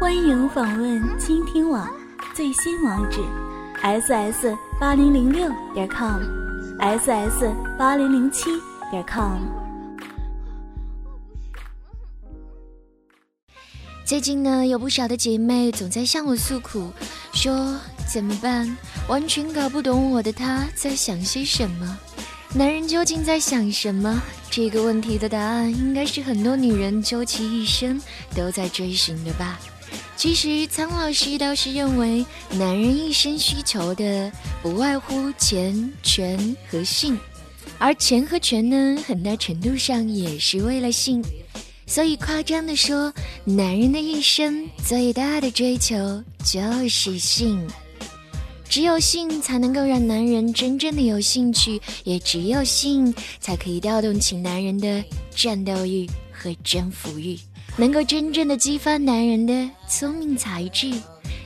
欢迎访问倾听网最新网址：ss 八零零六点 com，ss 八零零七点 com。最近呢，有不少的姐妹总在向我诉苦，说怎么办？完全搞不懂我的他在想些什么。男人究竟在想什么？这个问题的答案，应该是很多女人究其一生都在追寻的吧。其实，苍老师倒是认为，男人一生需求的不外乎钱、权和性，而钱和权呢，很大程度上也是为了性。所以，夸张的说，男人的一生最大的追求就是性。只有性才能够让男人真正的有兴趣，也只有性才可以调动起男人的战斗欲和征服欲，能够真正的激发男人的聪明才智。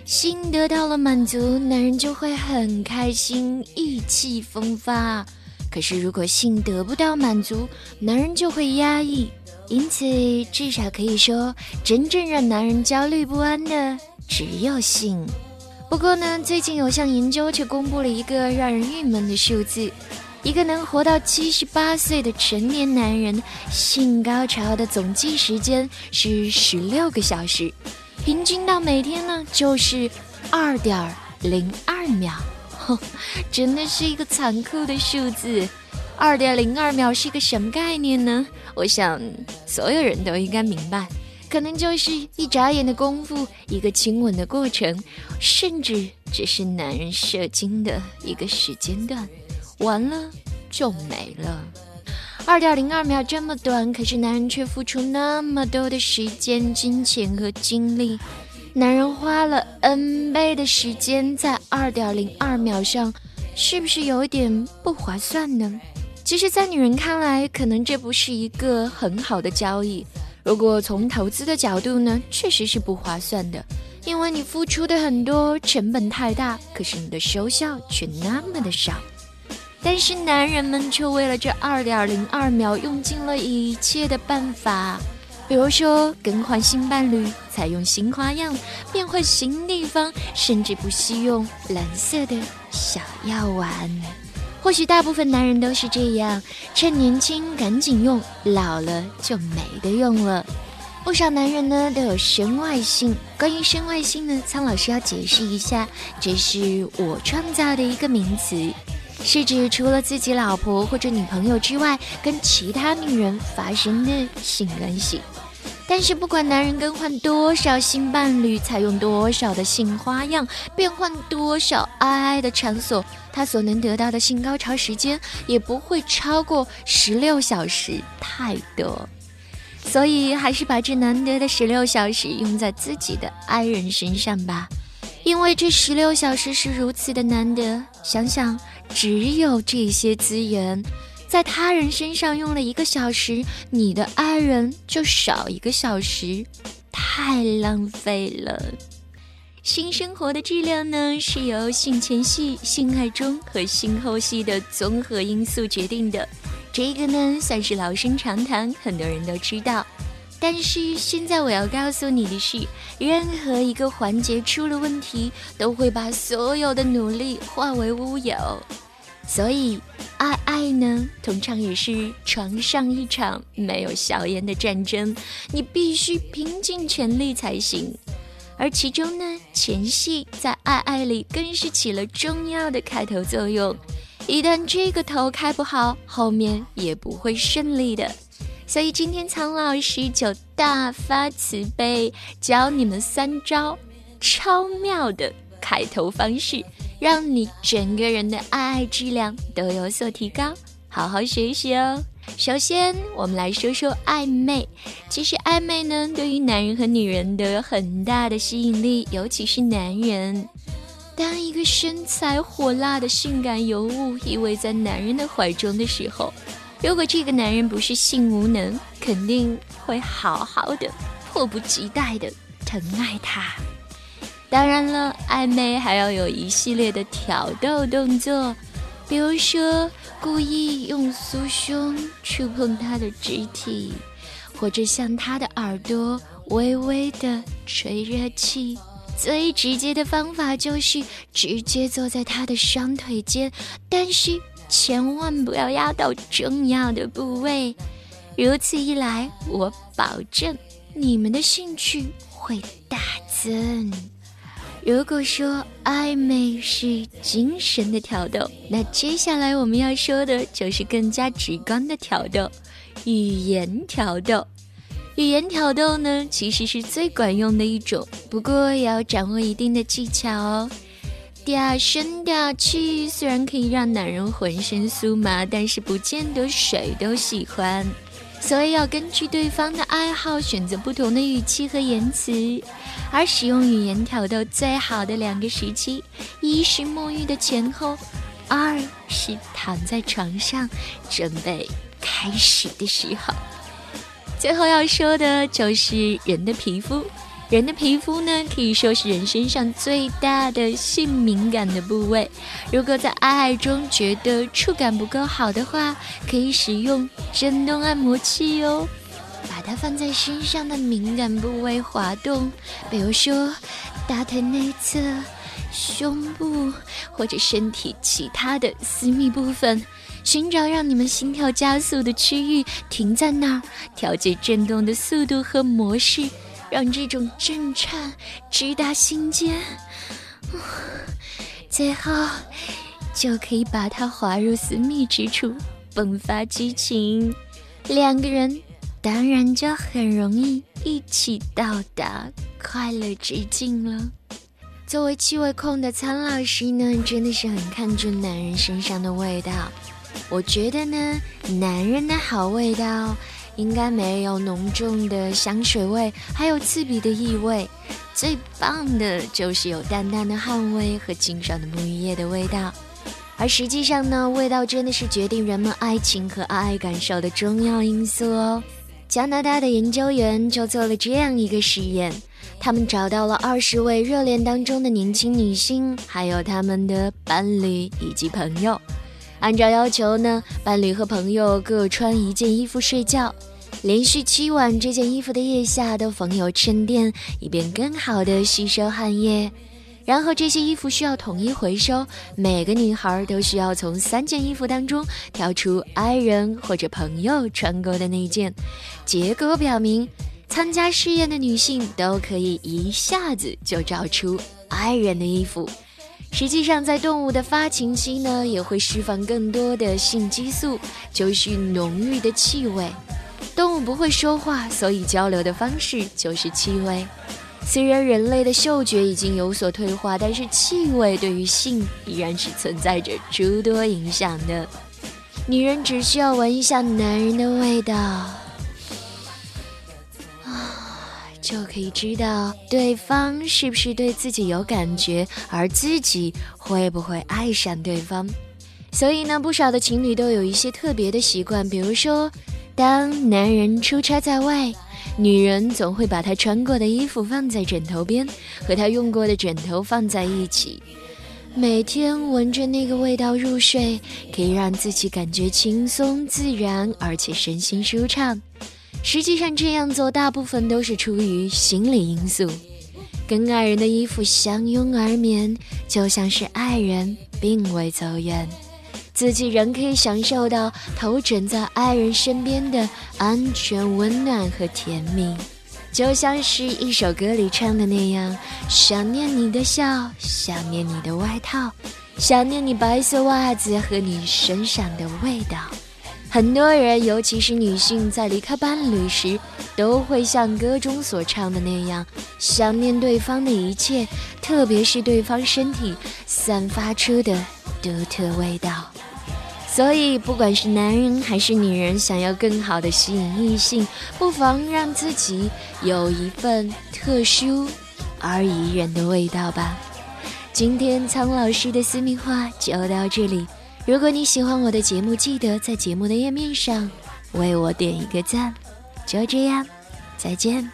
性得到了满足，男人就会很开心，意气风发。可是如果性得不到满足，男人就会压抑。因此，至少可以说，真正让男人焦虑不安的只有性。不过呢，最近有项研究却公布了一个让人郁闷的数字：一个能活到七十八岁的成年男人，性高潮的总计时间是十六个小时，平均到每天呢就是二点零二秒。哼，真的是一个残酷的数字。二点零二秒是个什么概念呢？我想所有人都应该明白。可能就是一眨眼的功夫，一个亲吻的过程，甚至只是男人射精的一个时间段，完了就没了。二点零二秒这么短，可是男人却付出那么多的时间、金钱和精力。男人花了 n 倍的时间在二点零二秒上，是不是有一点不划算呢？其实，在女人看来，可能这不是一个很好的交易。如果从投资的角度呢，确实是不划算的，因为你付出的很多，成本太大，可是你的收效却那么的少。但是男人们却为了这二点零二秒，用尽了一切的办法，比如说更换新伴侣，采用新花样，变换新地方，甚至不惜用蓝色的小药丸。或许大部分男人都是这样，趁年轻赶紧用，老了就没得用了。不少男人呢都有身外性，关于身外性呢，苍老师要解释一下，这是我创造的一个名词，是指除了自己老婆或者女朋友之外，跟其他女人发生的性关系。但是不管男人更换多少新伴侣，采用多少的性花样，变换多少爱爱的场所，他所能得到的性高潮时间也不会超过十六小时，太多。所以还是把这难得的十六小时用在自己的爱人身上吧，因为这十六小时是如此的难得。想想，只有这些资源。在他人身上用了一个小时，你的爱人就少一个小时，太浪费了。性生活的质量呢，是由性前戏、性爱中和性后戏的综合因素决定的。这个呢，算是老生常谈，很多人都知道。但是现在我要告诉你的是，任何一个环节出了问题，都会把所有的努力化为乌有。所以，爱爱呢，通常也是床上一场没有硝烟的战争，你必须拼尽全力才行。而其中呢，前戏在爱爱里更是起了重要的开头作用。一旦这个头开不好，后面也不会顺利的。所以今天苍老师就大发慈悲，教你们三招超妙的开头方式。让你整个人的爱爱质量都有所提高，好好学习哦。首先，我们来说说暧昧。其实，暧昧呢，对于男人和女人都有很大的吸引力，尤其是男人。当一个身材火辣的性感尤物依偎在男人的怀中的时候，如果这个男人不是性无能，肯定会好好的、迫不及待的疼爱她。当然了，暧昧还要有一系列的挑逗动作，比如说故意用酥胸触碰他的肢体，或者向他的耳朵微微的吹热气。最直接的方法就是直接坐在他的双腿间，但是千万不要压到重要的部位。如此一来，我保证你们的兴趣会大增。如果说暧昧是精神的挑逗，那接下来我们要说的就是更加直观的挑逗——语言挑逗。语言挑逗呢，其实是最管用的一种，不过也要掌握一定的技巧哦。嗲声嗲气虽然可以让男人浑身酥麻，但是不见得谁都喜欢。所以要根据对方的爱好选择不同的语气和言辞，而使用语言挑逗最好的两个时期，一是沐浴的前后，二是躺在床上准备开始的时候。最后要说的就是人的皮肤。人的皮肤呢，可以说是人身上最大的性敏感的部位。如果在爱爱中觉得触感不够好的话，可以使用震动按摩器哦，把它放在身上的敏感部位滑动，比如说大腿内侧、胸部或者身体其他的私密部分，寻找让你们心跳加速的区域，停在那儿，调节震动的速度和模式。让这种震颤直达心间，最后就可以把它滑入私密之处，迸发激情。两个人当然就很容易一起到达快乐之境了。作为气味控的苍老师呢，真的是很看重男人身上的味道。我觉得呢，男人的好味道。应该没有浓重的香水味，还有刺鼻的异味。最棒的就是有淡淡的汗味和清爽的沐浴液的味道。而实际上呢，味道真的是决定人们爱情和爱感受的重要因素哦。加拿大的研究员就做了这样一个实验，他们找到了二十位热恋当中的年轻女性，还有他们的伴侣以及朋友。按照要求呢，伴侣和朋友各穿一件衣服睡觉，连续七晚，这件衣服的腋下都缝有衬垫，以便更好的吸收汗液。然后这些衣服需要统一回收，每个女孩都需要从三件衣服当中挑出爱人或者朋友穿过的那件。结果表明，参加试验的女性都可以一下子就找出爱人的衣服。实际上，在动物的发情期呢，也会释放更多的性激素，就是浓郁的气味。动物不会说话，所以交流的方式就是气味。虽然人类的嗅觉已经有所退化，但是气味对于性依然是存在着诸多影响的。女人只需要闻一下男人的味道。就可以知道对方是不是对自己有感觉，而自己会不会爱上对方。所以呢，不少的情侣都有一些特别的习惯，比如说，当男人出差在外，女人总会把他穿过的衣服放在枕头边，和他用过的枕头放在一起，每天闻着那个味道入睡，可以让自己感觉轻松自然，而且身心舒畅。实际上这样做大部分都是出于心理因素，跟爱人的衣服相拥而眠，就像是爱人并未走远，自己仍可以享受到头枕在爱人身边的安全、温暖和甜蜜，就像是一首歌里唱的那样：想念你的笑，想念你的外套，想念你白色袜子和你身上的味道。很多人，尤其是女性，在离开伴侣时，都会像歌中所唱的那样，想念对方的一切，特别是对方身体散发出的独特味道。所以，不管是男人还是女人，想要更好的吸引异性，不妨让自己有一份特殊而宜人的味道吧。今天，苍老师的私密话就到这里。如果你喜欢我的节目，记得在节目的页面上为我点一个赞。就这样，再见。